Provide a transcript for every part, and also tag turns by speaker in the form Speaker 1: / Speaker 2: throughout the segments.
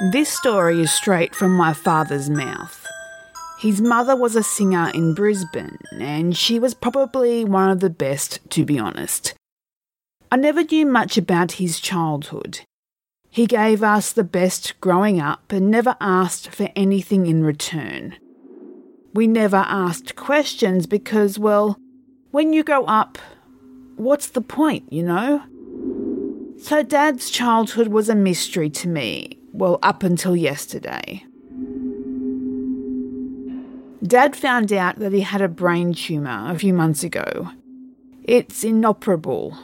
Speaker 1: This story is straight from my father's mouth. His mother was a singer in Brisbane, and she was probably one of the best, to be honest. I never knew much about his childhood. He gave us the best growing up and never asked for anything in return. We never asked questions because, well, when you grow up, what's the point, you know? So, Dad's childhood was a mystery to me, well, up until yesterday. Dad found out that he had a brain tumour a few months ago. It's inoperable.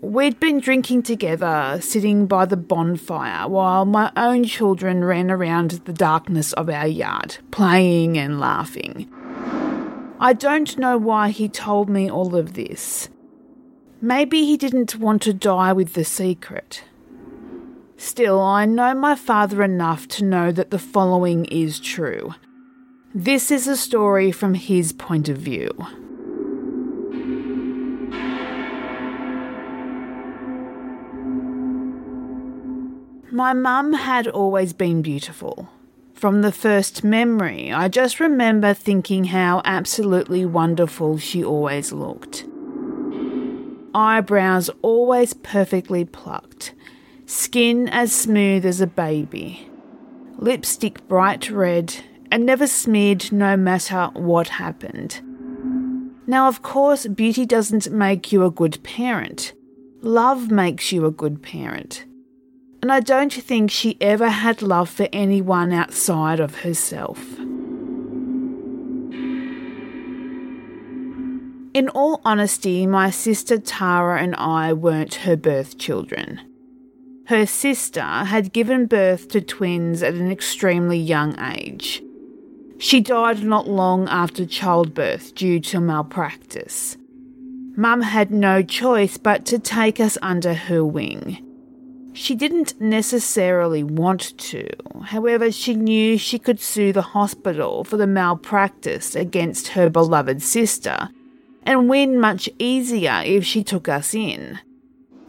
Speaker 1: We'd been drinking together, sitting by the bonfire, while my own children ran around the darkness of our yard, playing and laughing. I don't know why he told me all of this. Maybe he didn't want to die with the secret. Still, I know my father enough to know that the following is true. This is a story from his point of view. My mum had always been beautiful. From the first memory, I just remember thinking how absolutely wonderful she always looked. Eyebrows always perfectly plucked, skin as smooth as a baby, lipstick bright red, and never smeared no matter what happened. Now, of course, beauty doesn't make you a good parent. Love makes you a good parent and I don't think she ever had love for anyone outside of herself. In all honesty, my sister Tara and I weren't her birth children. Her sister had given birth to twins at an extremely young age. She died not long after childbirth due to malpractice. Mum had no choice but to take us under her wing. She didn't necessarily want to, however, she knew she could sue the hospital for the malpractice against her beloved sister and win much easier if she took us in.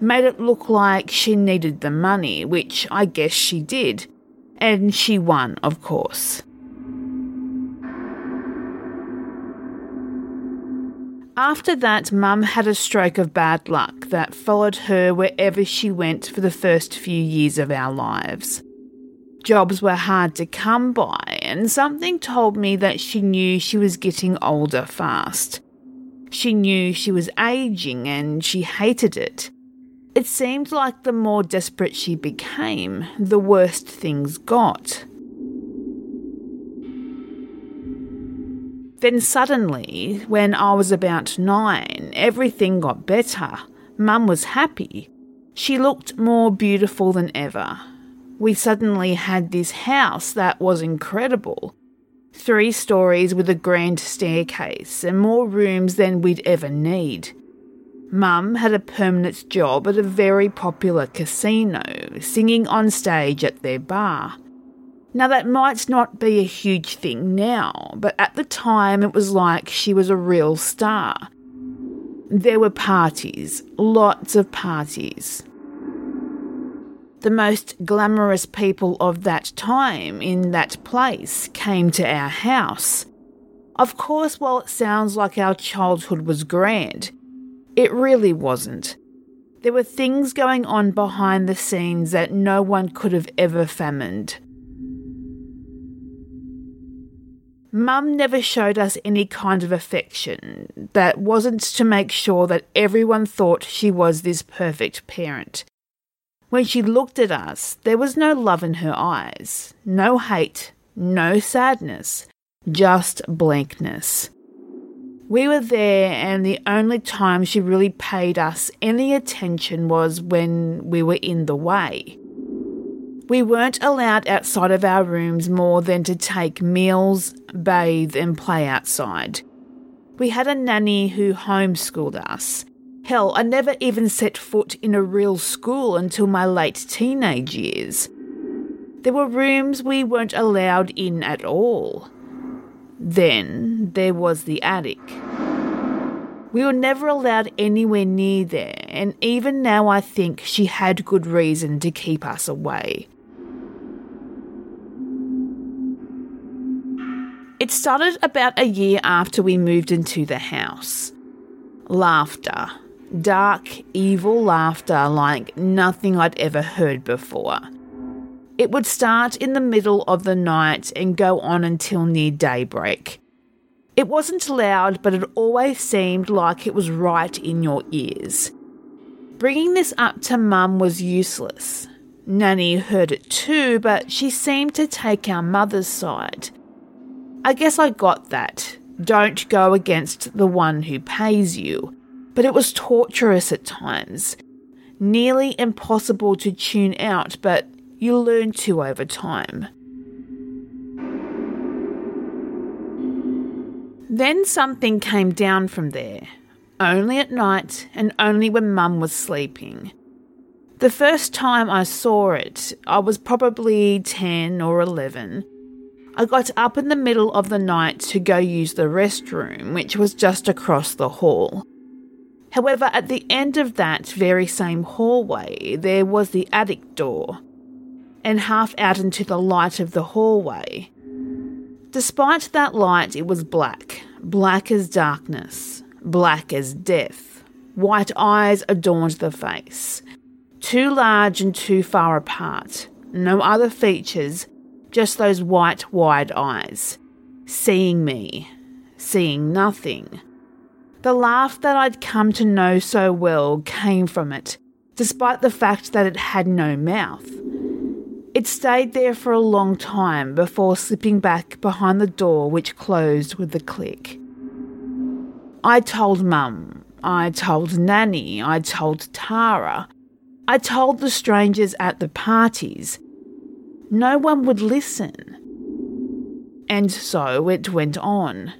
Speaker 1: Made it look like she needed the money, which I guess she did, and she won, of course. After that, Mum had a stroke of bad luck that followed her wherever she went for the first few years of our lives. Jobs were hard to come by, and something told me that she knew she was getting older fast. She knew she was aging and she hated it. It seemed like the more desperate she became, the worse things got. Then suddenly, when I was about nine, everything got better. Mum was happy. She looked more beautiful than ever. We suddenly had this house that was incredible. Three stories with a grand staircase and more rooms than we'd ever need. Mum had a permanent job at a very popular casino, singing on stage at their bar. Now, that might not be a huge thing now, but at the time it was like she was a real star. There were parties, lots of parties. The most glamorous people of that time in that place came to our house. Of course, while it sounds like our childhood was grand, it really wasn't. There were things going on behind the scenes that no one could have ever fathomed. Mum never showed us any kind of affection that wasn't to make sure that everyone thought she was this perfect parent. When she looked at us, there was no love in her eyes, no hate, no sadness, just blankness. We were there, and the only time she really paid us any attention was when we were in the way. We weren't allowed outside of our rooms more than to take meals, bathe, and play outside. We had a nanny who homeschooled us. Hell, I never even set foot in a real school until my late teenage years. There were rooms we weren't allowed in at all. Then there was the attic. We were never allowed anywhere near there, and even now I think she had good reason to keep us away. It started about a year after we moved into the house. Laughter. Dark, evil laughter like nothing I'd ever heard before. It would start in the middle of the night and go on until near daybreak. It wasn't loud, but it always seemed like it was right in your ears. Bringing this up to Mum was useless. Nanny heard it too, but she seemed to take our mother's side. I guess I got that. Don't go against the one who pays you. But it was torturous at times. Nearly impossible to tune out, but you'll learn to over time. Then something came down from there, only at night and only when Mum was sleeping. The first time I saw it, I was probably 10 or 11. I got up in the middle of the night to go use the restroom, which was just across the hall. However, at the end of that very same hallway, there was the attic door and half out into the light of the hallway. Despite that light, it was black, black as darkness, black as death. White eyes adorned the face, too large and too far apart. No other features, just those white, wide eyes. Seeing me, seeing nothing. The laugh that I'd come to know so well came from it, despite the fact that it had no mouth. It stayed there for a long time before slipping back behind the door, which closed with a click. I told Mum, I told Nanny, I told Tara, I told the strangers at the parties. No one would listen. And so it went on.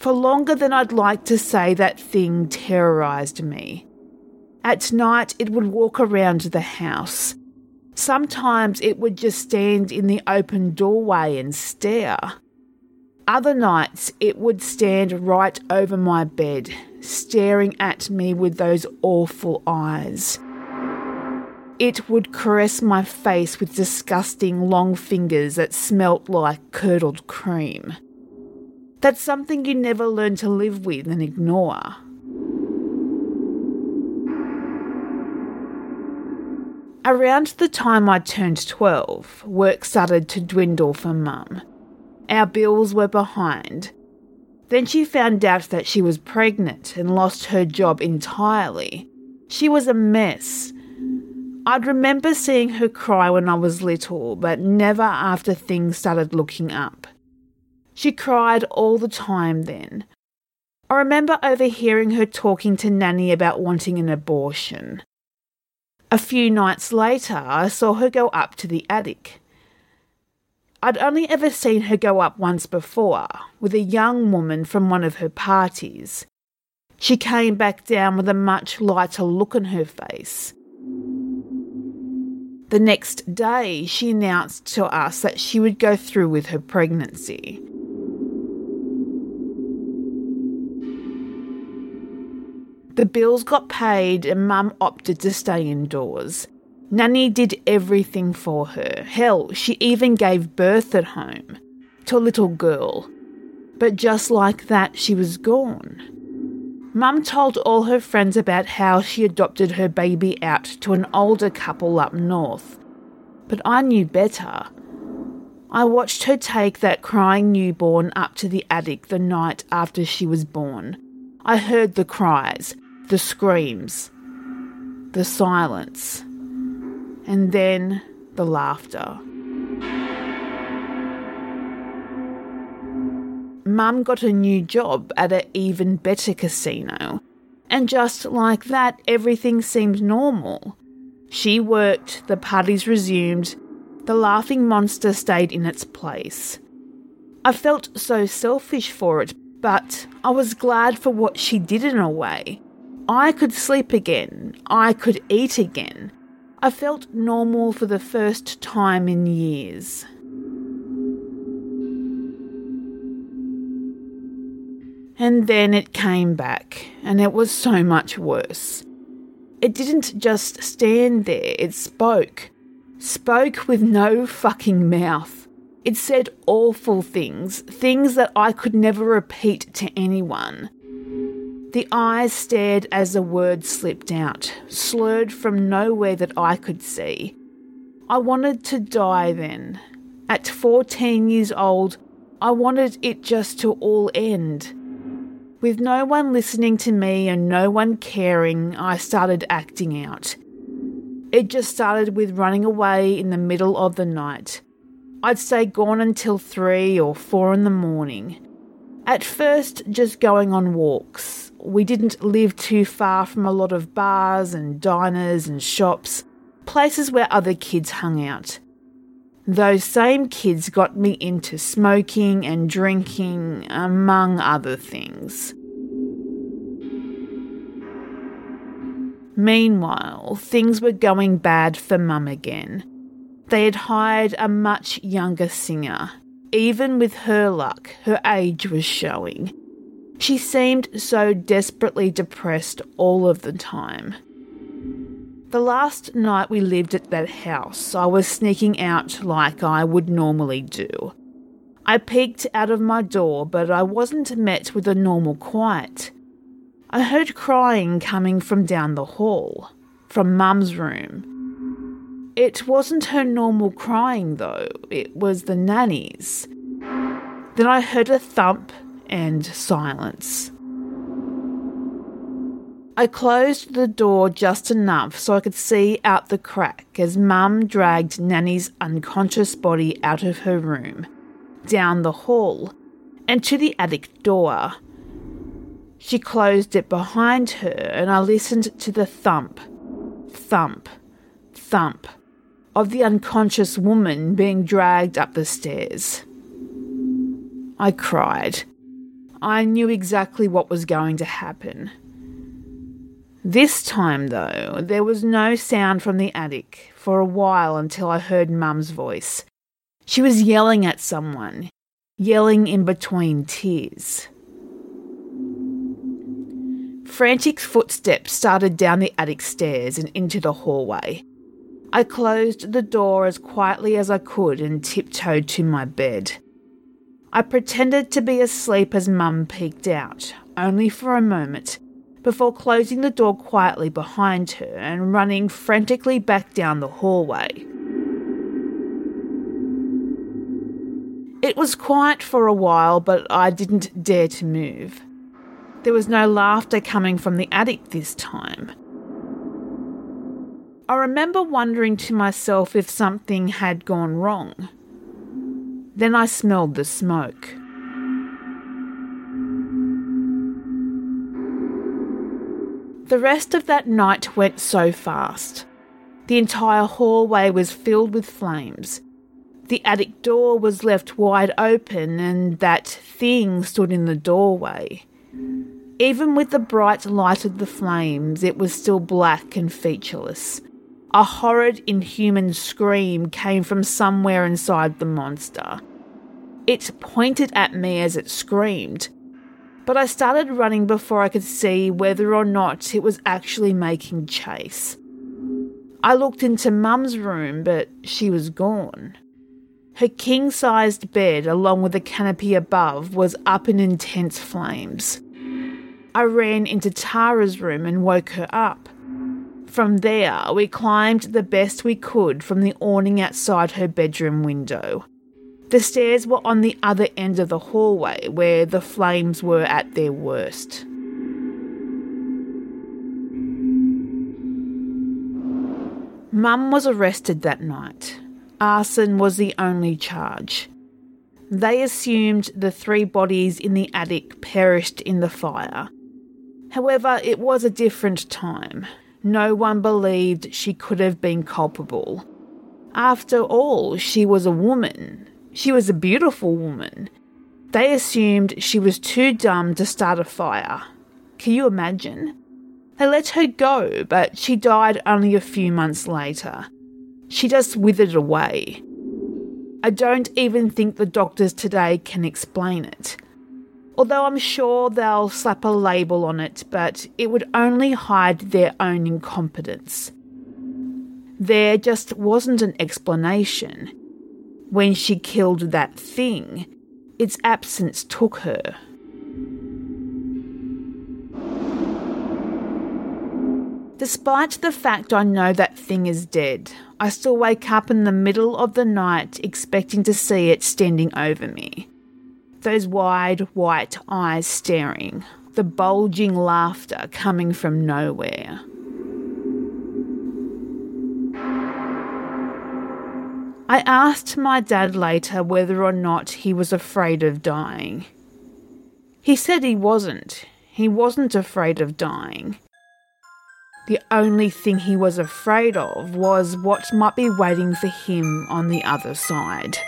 Speaker 1: For longer than I'd like to say, that thing terrorised me. At night, it would walk around the house Sometimes it would just stand in the open doorway and stare. Other nights it would stand right over my bed, staring at me with those awful eyes. It would caress my face with disgusting long fingers that smelt like curdled cream. That's something you never learn to live with and ignore. Around the time I turned 12, work started to dwindle for Mum. Our bills were behind. Then she found out that she was pregnant and lost her job entirely. She was a mess. I'd remember seeing her cry when I was little, but never after things started looking up. She cried all the time then. I remember overhearing her talking to Nanny about wanting an abortion. A few nights later, I saw her go up to the attic. I'd only ever seen her go up once before, with a young woman from one of her parties. She came back down with a much lighter look on her face. The next day, she announced to us that she would go through with her pregnancy. The bills got paid and Mum opted to stay indoors. Nanny did everything for her. Hell, she even gave birth at home to a little girl. But just like that, she was gone. Mum told all her friends about how she adopted her baby out to an older couple up north. But I knew better. I watched her take that crying newborn up to the attic the night after she was born. I heard the cries, the screams, the silence, and then the laughter. Mum got a new job at an even better casino. And just like that, everything seemed normal. She worked, the parties resumed, the laughing monster stayed in its place. I felt so selfish for it, but I was glad for what she did in a way. I could sleep again, I could eat again. I felt normal for the first time in years. And then it came back, and it was so much worse. It didn't just stand there, it spoke. Spoke with no fucking mouth. It said awful things, things that I could never repeat to anyone. The eyes stared as the words slipped out, slurred from nowhere that I could see. I wanted to die then. At 14 years old, I wanted it just to all end. With no one listening to me and no one caring, I started acting out. It just started with running away in the middle of the night. I'd stay gone until three or four in the morning. At first, just going on walks. We didn't live too far from a lot of bars and diners and shops, places where other kids hung out. Those same kids got me into smoking and drinking, among other things. Meanwhile, things were going bad for Mum again. They had hired a much younger singer. Even with her luck, her age was showing. She seemed so desperately depressed all of the time. The last night we lived at that house, I was sneaking out like I would normally do. I peeked out of my door, but I wasn't met with a normal quiet. I heard crying coming from down the hall, from Mum's room. It wasn't her normal crying, though, it was the nanny's. Then I heard a thump and silence. I closed the door just enough so I could see out the crack as Mum dragged Nanny's unconscious body out of her room, down the hall, and to the attic door. She closed it behind her, and I listened to the thump, thump, thump of the unconscious woman being dragged up the stairs. I cried. I knew exactly what was going to happen. This time, though, there was no sound from the attic for a while until I heard Mum's voice. She was yelling at someone, yelling in between tears. Frantic footsteps started down the attic stairs and into the hallway. I closed the door as quietly as I could and tiptoed to my bed. I pretended to be asleep as Mum peeked out, only for a moment, before closing the door quietly behind her and running frantically back down the hallway. It was quiet for a while, but I didn't dare to move. There was no laughter coming from the attic this time. I remember wondering to myself if something had gone wrong. Then I smelled the smoke. The rest of that night went so fast. The entire hallway was filled with flames. The attic door was left wide open, and that thing stood in the doorway. Even with the bright light of the flames, it was still black and featureless. A horrid, inhuman scream came from somewhere inside the monster. It pointed at me as it screamed, but I started running before I could see whether or not it was actually making chase. I looked into Mum's room, but she was gone. Her king sized bed, along with the canopy above, was up in intense flames. I ran into Tara's room and woke her up. From there, we climbed the best we could from the awning outside her bedroom window. The stairs were on the other end of the hallway where the flames were at their worst. Mum was arrested that night. Arson was the only charge. They assumed the three bodies in the attic perished in the fire. However, it was a different time. No one believed she could have been culpable. After all, she was a woman. She was a beautiful woman. They assumed she was too dumb to start a fire. Can you imagine? They let her go, but she died only a few months later. She just withered away. I don't even think the doctors today can explain it. Although I'm sure they'll slap a label on it, but it would only hide their own incompetence. There just wasn't an explanation. When she killed that thing, its absence took her. Despite the fact I know that thing is dead, I still wake up in the middle of the night expecting to see it standing over me. Those wide white eyes staring, the bulging laughter coming from nowhere. I asked my dad later whether or not he was afraid of dying. He said he wasn't. He wasn't afraid of dying. The only thing he was afraid of was what might be waiting for him on the other side.